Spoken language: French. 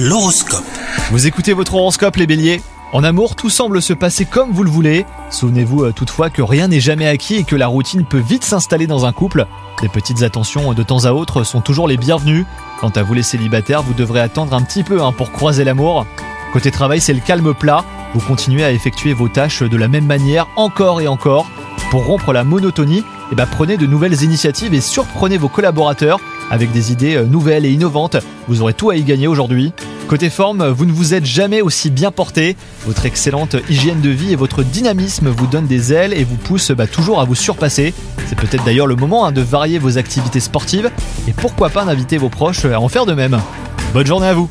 L'horoscope. Vous écoutez votre horoscope les béliers En amour, tout semble se passer comme vous le voulez. Souvenez-vous euh, toutefois que rien n'est jamais acquis et que la routine peut vite s'installer dans un couple. Des petites attentions de temps à autre sont toujours les bienvenues. Quant à vous les célibataires, vous devrez attendre un petit peu hein, pour croiser l'amour. Côté travail, c'est le calme plat. Vous continuez à effectuer vos tâches de la même manière encore et encore. Pour rompre la monotonie, eh ben, prenez de nouvelles initiatives et surprenez vos collaborateurs avec des idées euh, nouvelles et innovantes. Vous aurez tout à y gagner aujourd'hui. Côté forme, vous ne vous êtes jamais aussi bien porté. Votre excellente hygiène de vie et votre dynamisme vous donnent des ailes et vous poussent bah, toujours à vous surpasser. C'est peut-être d'ailleurs le moment hein, de varier vos activités sportives et pourquoi pas d'inviter vos proches à en faire de même. Bonne journée à vous